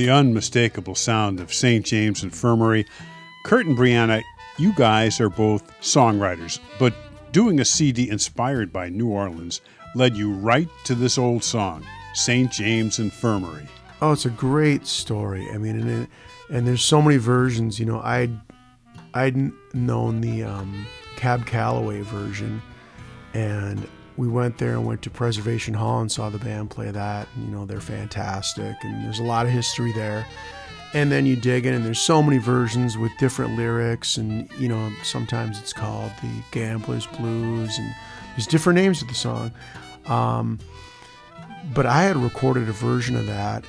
the unmistakable sound of St. James Infirmary. Kurt and Brianna, you guys are both songwriters, but doing a CD inspired by New Orleans led you right to this old song, St. James Infirmary. Oh, it's a great story. I mean, and, and there's so many versions. You know, I'd I'd known the um, Cab Calloway version, and we went there and went to Preservation Hall and saw the band play that. And, you know, they're fantastic, and there's a lot of history there. And then you dig in, and there's so many versions with different lyrics, and you know, sometimes it's called the Gambler's Blues, and there's different names to the song. Um, but I had recorded a version of that,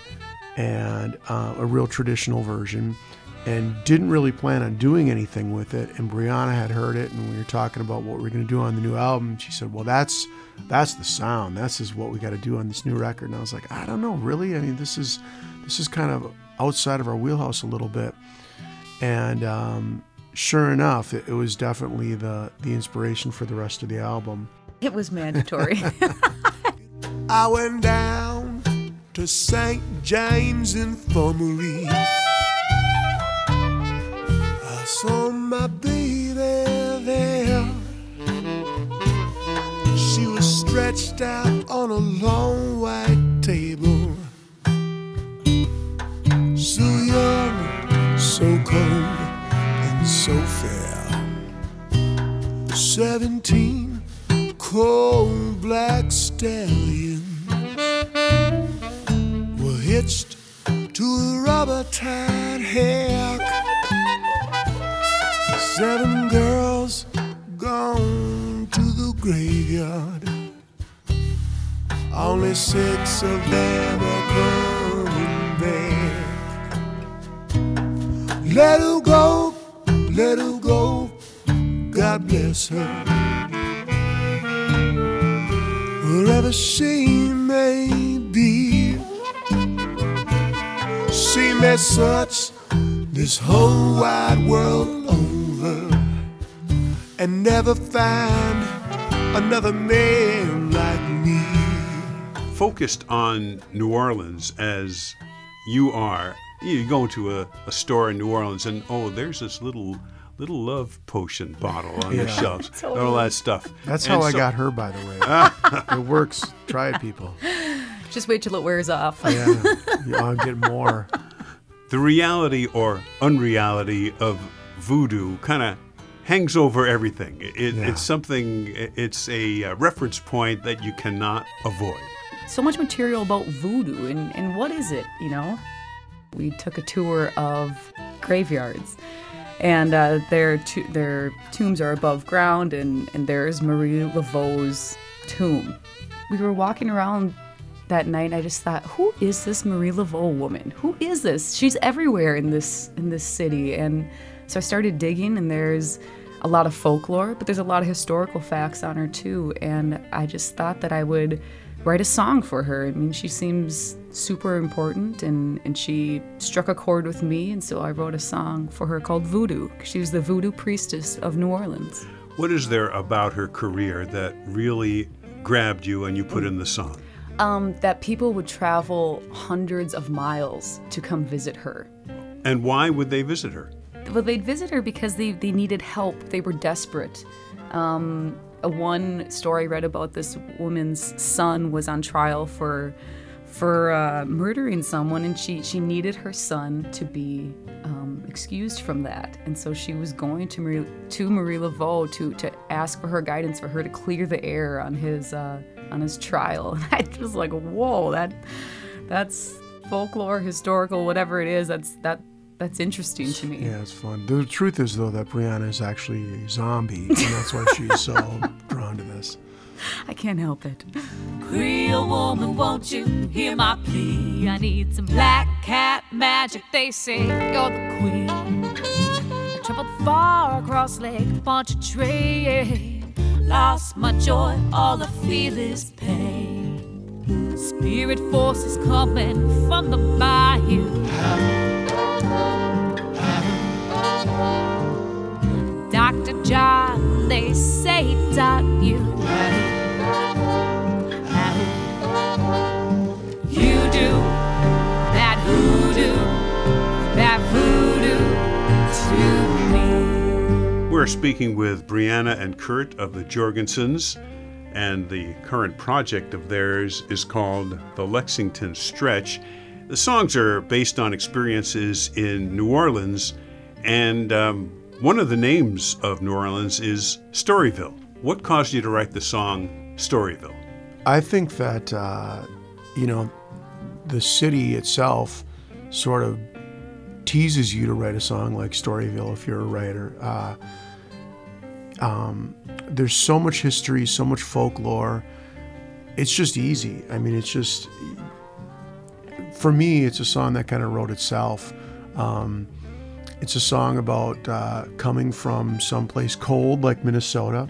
and uh, a real traditional version and didn't really plan on doing anything with it. And Brianna had heard it, and we were talking about what we are going to do on the new album. She said, "Well, that's that's the sound. This is what we got to do on this new record." And I was like, "I don't know, really. I mean, this is this is kind of outside of our wheelhouse a little bit." And um, sure enough, it, it was definitely the the inspiration for the rest of the album. It was mandatory. I went down to St. James Infirmary saw my baby there. She was stretched out on a long white table. So young, so cold, and so fair. Seventeen cold black stallions were hitched to a rubber tied hair. Seven girls gone to the graveyard. Only six of them are coming back. Let her go, let her go. God bless her. Wherever she may be, she may search this whole wide world and never find another man like me. Focused on New Orleans as you are, you go to a, a store in New Orleans and oh, there's this little little love potion bottle on yeah. the shelves totally. and all that stuff. That's and how so, I got her, by the way. it works. Try it, people. Just wait till it wears off. yeah, I'll get more. The reality or unreality of voodoo kind of hangs over everything. It, yeah. It's something, it's a uh, reference point that you cannot avoid. So much material about voodoo, and, and what is it, you know? We took a tour of graveyards, and uh, their, to- their tombs are above ground, and, and there's Marie Laveau's tomb. We were walking around that night and I just thought, who is this Marie Laveau woman? Who is this? She's everywhere in this in this city. And so I started digging and there's a lot of folklore, but there's a lot of historical facts on her too. And I just thought that I would write a song for her. I mean, she seems super important and, and she struck a chord with me. And so I wrote a song for her called Voodoo. She was the voodoo priestess of New Orleans. What is there about her career that really grabbed you and you put in the song? Um, that people would travel hundreds of miles to come visit her. And why would they visit her? Well, they'd visit her because they, they needed help. They were desperate. Um, one story I read about this woman's son was on trial for for uh, murdering someone, and she she needed her son to be um, excused from that, and so she was going to Marie, to Marie Laveau to to ask for her guidance for her to clear the air on his uh, on his trial. I was like, whoa, that that's folklore, historical, whatever it is. That's that that's interesting to me. Yeah, it's fun. The truth is, though, that Brianna is actually a zombie, and that's why she's so drawn to this. I can't help it. Creole woman, won't you hear my plea? I need some black cat magic. They say you're the queen. Traveled far across Lake Pontchartrain. Lost my joy, all I feel is pain. Spirit forces coming from the bayou. John, they say you. You do that hoodoo, that voodoo to me. We're speaking with Brianna and Kurt of the Jorgensens, and the current project of theirs is called The Lexington Stretch. The songs are based on experiences in New Orleans, and um, one of the names of New Orleans is Storyville. What caused you to write the song Storyville? I think that, uh, you know, the city itself sort of teases you to write a song like Storyville if you're a writer. Uh, um, there's so much history, so much folklore. It's just easy. I mean, it's just, for me, it's a song that kind of wrote itself. Um, it's a song about uh, coming from someplace cold like Minnesota.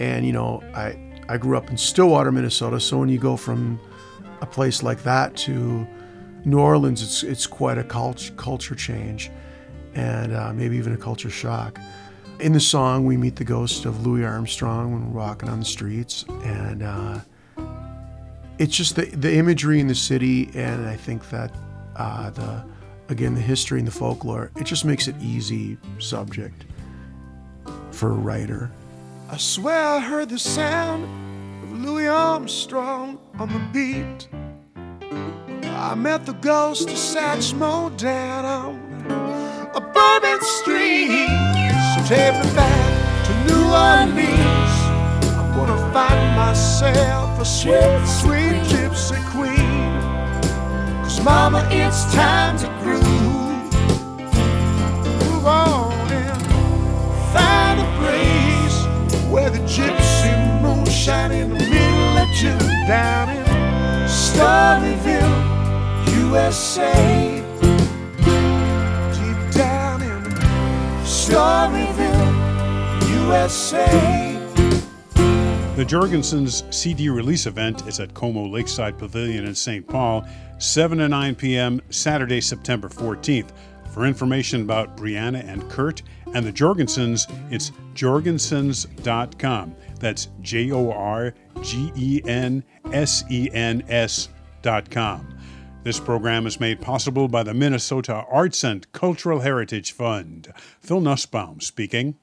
And, you know, I, I grew up in Stillwater, Minnesota. So when you go from a place like that to New Orleans, it's, it's quite a cult- culture change and uh, maybe even a culture shock. In the song, we meet the ghost of Louis Armstrong when we're walking on the streets. And uh, it's just the, the imagery in the city. And I think that uh, the, again, the history and the folklore, it just makes it easy subject for a writer. I swear I heard the sound of Louis Armstrong on the beat. I met the ghost of Satchmo down on a Bourbon Street. So take me back to New Orleans. I'm gonna find myself a sweet, sweet gypsy queen. Cause mama, it's time to groove. Move on and find a place where the gypsy moon shine in the middle of June down in Storyville, USA. Deep down in Storyville, USA. The Jorgensen's CD release event is at Como Lakeside Pavilion in St. Paul, 7 to 9 p.m., Saturday, September 14th. For information about Brianna and Kurt and the Jorgensens, it's jorgensens.com. That's J O R G E N S E N S.com. This program is made possible by the Minnesota Arts and Cultural Heritage Fund. Phil Nussbaum speaking.